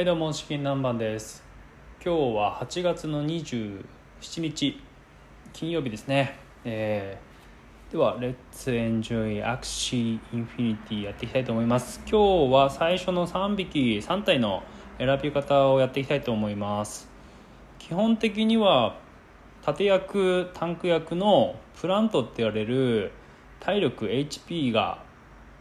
はいどうも資金南蛮です。今日は8月の27日金曜日ですね、えー、では Let's Enjoy Axie Infinity やっていきたいと思います。今日は最初の3匹3体の選び方をやっていきたいと思います。基本的には縦役タンク役のプラントって言われる体力 HP が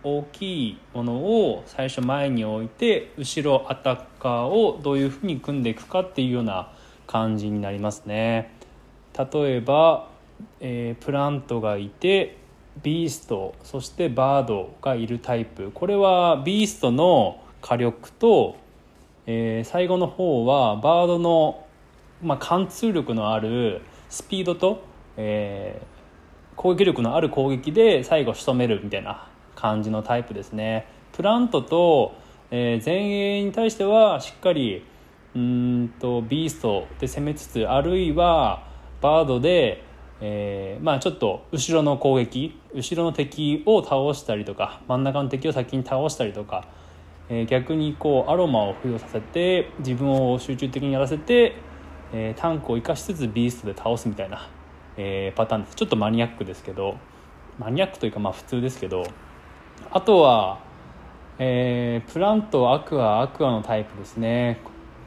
大きいものを最初前に置いて後ろアタッカーをどういうふうに組んでいくかっていうような感じになりますね。例えば、えー、プラントがいてビーストそしてバードがいるタイプ。これはビーストの火力と、えー、最後の方はバードの、まあ、貫通力のあるスピードと、えー、攻撃力のある攻撃で最後仕留めるみたいな感じのタイプですね。プラントと、えー、前衛に対してはしっかりうんとビーストで攻めつつあるいはバードで、えー、まあちょっと後ろの攻撃後ろの敵を倒したりとか真ん中の敵を先に倒したりとか、えー、逆にこうアロマを付与させて自分を集中的にやらせて、えー、タンクを生かしつつビーストで倒すみたいな、え、パターンです。ちょっとマニアックですけどマニアックというかまあ普通ですけどあとは、えー、プラントアクアアクアのタイプですね。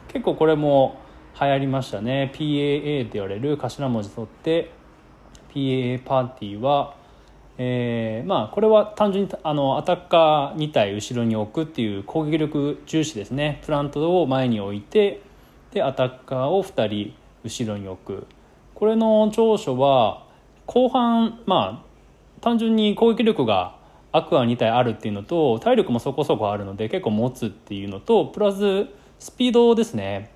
結構これも流行りましたね。PAA って言われる頭文字取って PAA パーティーは、えー、まあこれは単純にあのアタッカー2体後ろに置くっていう攻撃力重視ですね。プラントを前に置いてでアタッカーを2人後ろに置く。これの長所は後半まあ単純に攻撃力がアクア2体あるっていうのと体力もそこそこあるので結構持つっていうのとプラススピードですね。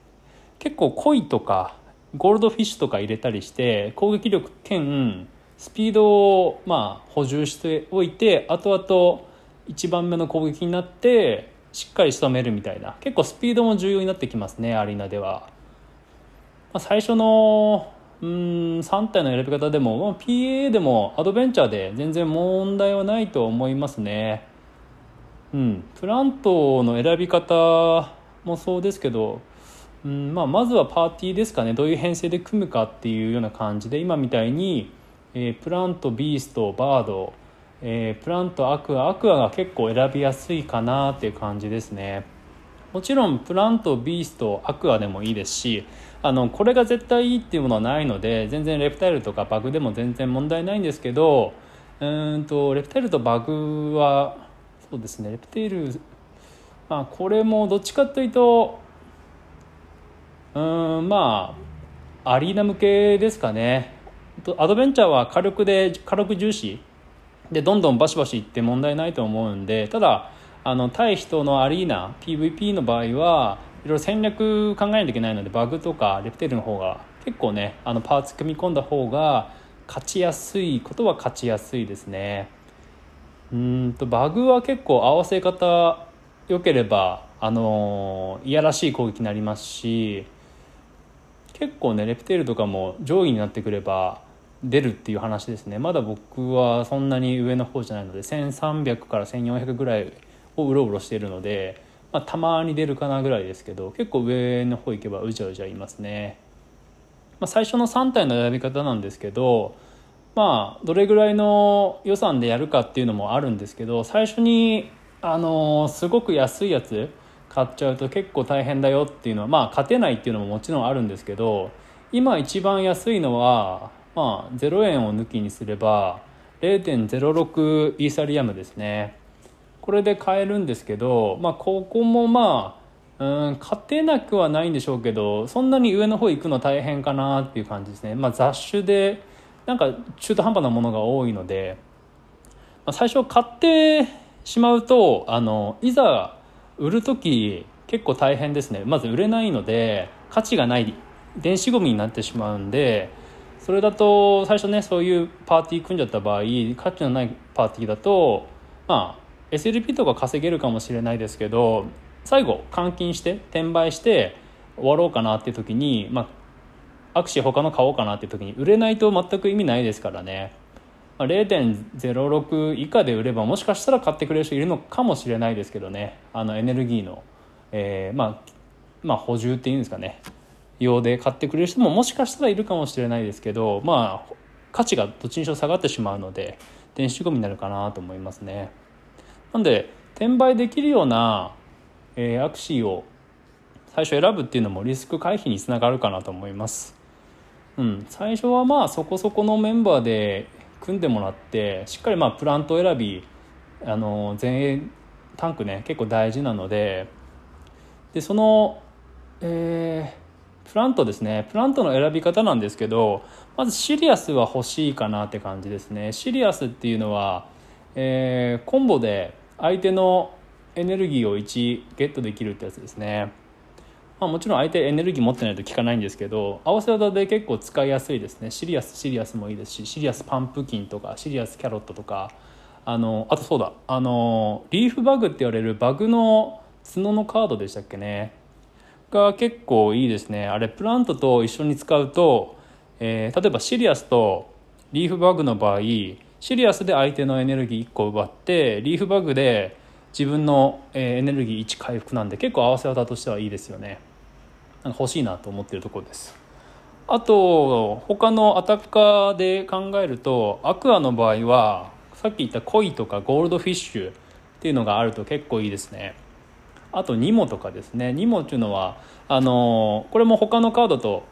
結構鯉とかゴールドフィッシュとか入れたりして攻撃力兼スピードをまあ補充しておいて後々1番目の攻撃になってしっかり仕留めるみたいな結構スピードも重要になってきますねアリーナでは、まあ、最初のうん3体の選び方でも、まあ、PA でもアドベンチャーで全然問題はないと思いますね。うん。プラントの選び方もそうですけど、うんまあ、まずはパーティーですかね。どういう編成で組むかっていうような感じで今みたいに、えー、プラントビーストバード、えー、プラントアクアアクアが結構選びやすいかなっていう感じですね。もちろんプラントビーストアクアでもいいですしあのこれが絶対いいっていうものはないので全然レプタイルとかバグでも全然問題ないんですけどうんとレプタイルとバグはそうですねレプテイルまあこれもどっちかというとうんまあアリーナ向けですかね。アドベンチャーは火力で火力重視。でどんどんバシバシいって問題ないと思うんでただあの対人のアリーナ PVP の場合はいろいろ戦略考えないといけないのでバグとかレプテルの方が結構ねあのパーツ組み込んだ方が勝ちやすいことは勝ちやすいですね。うんとバグは結構合わせ方良ければあのいやらしい攻撃になりますし結構ねレプテルとかも上位になってくれば出るっていう話ですね。まだ僕はそんなに上の方じゃないので1300から1400ぐらいをうろうろしているのでまあ、たまに出るかなぐらいですけど結構上の方行けばうじゃうじゃいますね、まあ、最初の3体の選び方なんですけどまあどれぐらいの予算でやるかっていうのもあるんですけど最初にあのすごく安いやつ買っちゃうと結構大変だよっていうのはまあ勝てないっていうのももちろんあるんですけど今一番安いのはまあ0円を抜きにすれば0.06イーサリアムですね。これで買えるんですけど、まあ、ここもまあうん勝てなくはないんでしょうけどそんなに上の方行くの大変かなっていう感じですね、まあ、雑種でなんか中途半端なものが多いので、まあ、最初買ってしまうとあのいざ売る時結構大変ですね。まず売れないので価値がない電子ゴミになってしまうんでそれだと最初ねそういうパーティー組んじゃった場合価値のないパーティーだとまあ SLP とか稼げるかもしれないですけど最後換金して転売して終わろうかなって時に、まあ、アクシー他の買おうかなって時に売れないと全く意味ないですからね、まあ、0.06以下で売ればもしかしたら買ってくれる人いるのかもしれないですけどね。あのエネルギーの、えー、まあまあ、補充っていうんですかね。用で買ってくれる人ももしかしたらいるかもしれないですけどまあ価値がどっちにしろ下がってしまうので電子ゴミになるかなと思いますね。なんで転売できるような、えー、アクシーを最初選ぶっていうのもリスク回避につながるかなと思います。うん、最初はまあそこそこのメンバーで組んでもらってしっかりまあプラント選びあの前衛タンクね結構大事なのででその、えー、プラントですね。プラントの選び方なんですけどまずシリアスは欲しいかなって感じですね。シリアスっていうのは、えー、コンボで相手のエネルギーを1ゲットできるってやつですね。まあ、もちろん相手エネルギー持ってないと効かないんですけど合わせ技で結構使いやすいですね。シリアスシリアスもいいですしシリアスパンプキンとかシリアスキャロットとか。あのあとそうだ。あのリーフバグって言われるバグの角のカードでしたっけね。が結構いいですね。あれプラントと一緒に使うと、えー、例えばシリアスとリーフバグの場合シリアスで相手のエネルギー1個奪ってリーフバグで自分のエネルギー1回復なんで結構合わせ技としてはいいですよね。なんか欲しいなと思ってるところです。あと他のアタッカーで考えるとアクアの場合はさっき言ったコイとかゴールドフィッシュっていうのがあると結構いいですね。あとニモとかですね。ニモっていうのはあのこれも他のカードと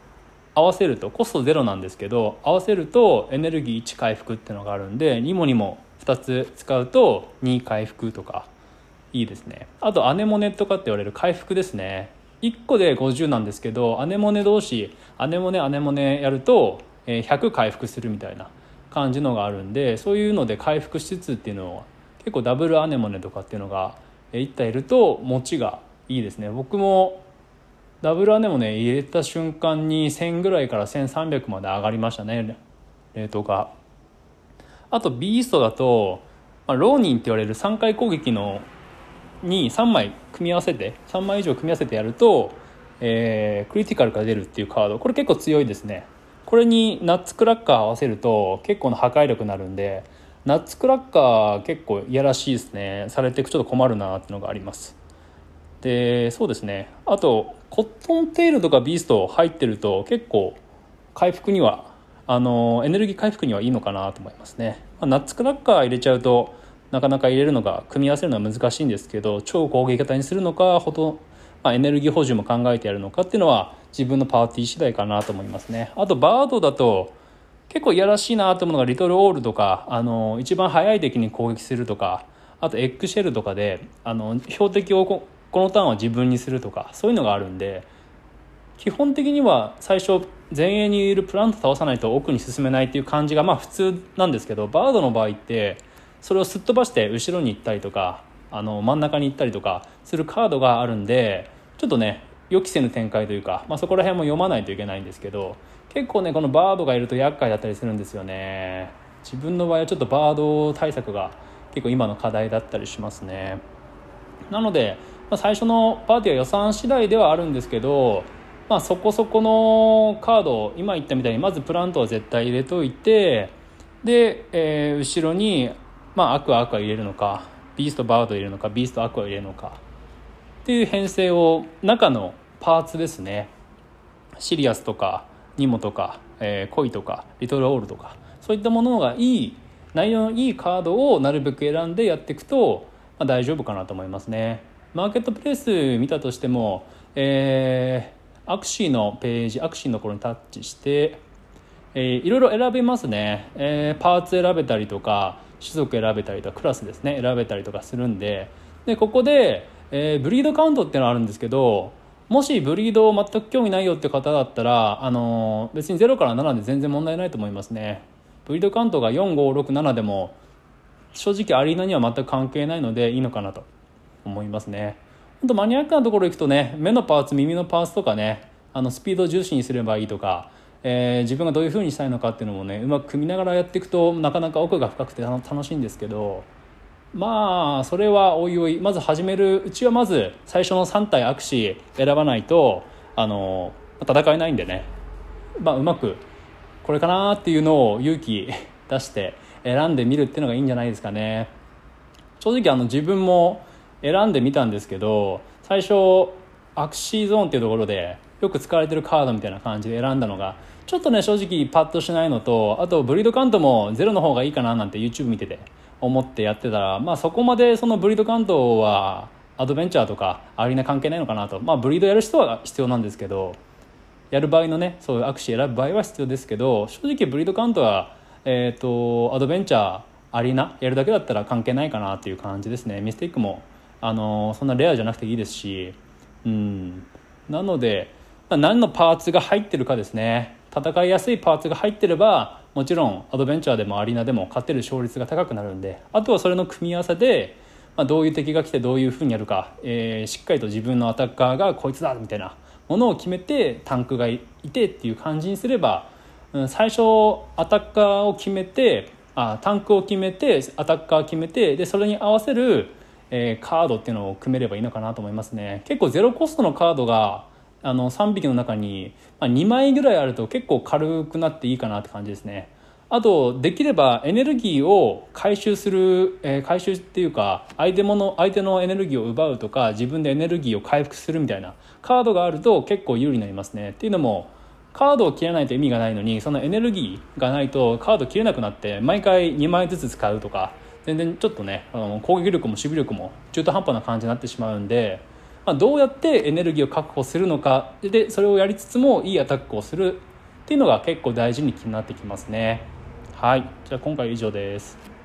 合わせるとコストゼロなんですけど合わせるとエネルギー1回復っていうのがあるんでニモにも2つ使うと2回復とかいいですね。あとアネモネとかって言われる回復ですね。1個で50なんですけどアネモネ同士アネモネアネモネやると100回復するみたいな感じのがあるんでそういうので回復しつつっていうのは結構ダブルアネモネとかっていうのが1体いると持ちがいいですね。僕もダブルアネモネ入れた瞬間に1000ぐらいから1300まで上がりましたね冷凍が。あとビーストだと、まあ、ローニンって言われる3回攻撃のに3枚組み合わせて3枚以上組み合わせてやると、えー、クリティカルから出るっていうカード。これ結構強いですね。これにナッツクラッカー合わせると結構な破壊力になるんでナッツクラッカー結構いやらしいですね。されていくちょっと困るなっていうのがあります。でそうですね。あとコットンテールとかビースト入ってると結構回復にはあのエネルギー回復にはいいのかなと思いますね、まあ、ナッツクラッカー入れちゃうとなかなか入れるのが組み合わせるのは難しいんですけど超攻撃型にするのかほと、まあ、エネルギー補充も考えてやるのかっていうのは自分のパーティー次第かなと思いますね。あとバードだと結構いやらしいなと思うのがリトルオールとかあの一番速い敵に攻撃するとかあとエッグシェルとかであの標的をこのターンは自分にするとかそういうのがあるんで基本的には最初前衛にいるプラント倒さないと奥に進めないっていう感じがまあ普通なんですけどバードの場合ってそれをすっ飛ばして後ろに行ったりとかあの真ん中に行ったりとかするカードがあるんでちょっとね予期せぬ展開というか、まあ、そこら辺も読まないといけないんですけど結構ねこのバードがいると厄介だったりするんですよね。自分の場合はちょっとバード対策が結構今の課題だったりしますね。なので、まあ、最初のパーティーは予算次第ではあるんですけど、まあ、そこそこのカードを今言ったみたいにまずプラントは絶対入れといてで、えー、後ろにまあ、アクアアクア入れるのかビーストバード入れるのかビーストアクア入れるのかっていう編成を中のパーツですね。シリアスとかニモとか、えー、コイとかリトルオールとかそういったものがいい内容のいいカードをなるべく選んでやっていくと、まあ、大丈夫かなと思いますね。マーケットプレイス見たとしても、えー、アクシーのページアクシーのところにタッチして、えー、いろいろ選べますね、えー、パーツ選べたりとか種族選べたりとかクラスですね。選べたりとかするんで。でここで、えー、ブリードカウントっていうのがあるんですけどもしブリード全く興味ないよって方だったら、あの、別に0から7で全然問題ないと思いますね。ブリードカウントが4567でも正直アリーナには全く関係ないのでいいのかなと思いますね。本当マニアックなところ行くとね目のパーツ耳のパーツとかねあのスピードを重視にすればいいとかえー、自分がどういうふうにしたいのかっていうのもねうまく組みながらやっていくとなかなか奥が深くて楽しいんですけどまあそれはおいおいまず始めるうちはまず最初の3体アクシー選ばないとあの戦えないんでね、まあ、うまくこれかなっていうのを勇気出して選んでみるっていうのがいいんじゃないですかね。正直あの自分も選んでみたんですけど最初アクシーゾーンっていうところでよく使われてるカードみたいな感じで選んだのがちょっとね正直パッとしないのとあとブリードカウントもゼロの方がいいかななんて YouTube 見てて思ってやってたらまあそこまでそのブリードカウントはアドベンチャーとかアリーナ関係ないのかなと。まあブリードやる人は必要なんですけどやる場合のねそういうアクシー選ぶ場合は必要ですけど正直ブリードカウントはえっ、ー、とアドベンチャーアリーナやるだけだったら関係ないかなっていう感じですね。ミステイクもあのそんなレアじゃなくていいですし。うん。なので、何のパーツが入ってるかですね。戦いやすいパーツが入ってればもちろんアドベンチャーでもアリーナでも勝てる勝率が高くなるんで。あとはそれの組み合わせで、まあ、どういう敵が来てどういうふうにやるか、えー、しっかりと自分のアタッカーがこいつだみたいなものを決めてタンクがいてっていう感じにすれば、最初アタッカーを決めてあタンクを決めてアタッカー決めてでそれに合わせる、えー、カードっていうのを組めればいいのかなと思いますね。結構ゼロコストのカードがあの3匹の中に、まあ、2枚ぐらいあると結構軽くなっていいかなって感じですね。あとできればエネルギーを回収する、えー、回収っていうか相手もの相手のエネルギーを奪うとか自分でエネルギーを回復するみたいなカードがあると結構有利になりますね。っていうのもカードを切らないと意味がないのにそのエネルギーがないとカード切れなくなって毎回2枚ずつ使うとか全然ちょっとねあの攻撃力も守備力も中途半端な感じになってしまうんでまあ、どうやってエネルギーを確保するのかでそれをやりつつもいいアタックをするっていうのが結構大事に気になってきますね。はい。じゃあ今回は以上です。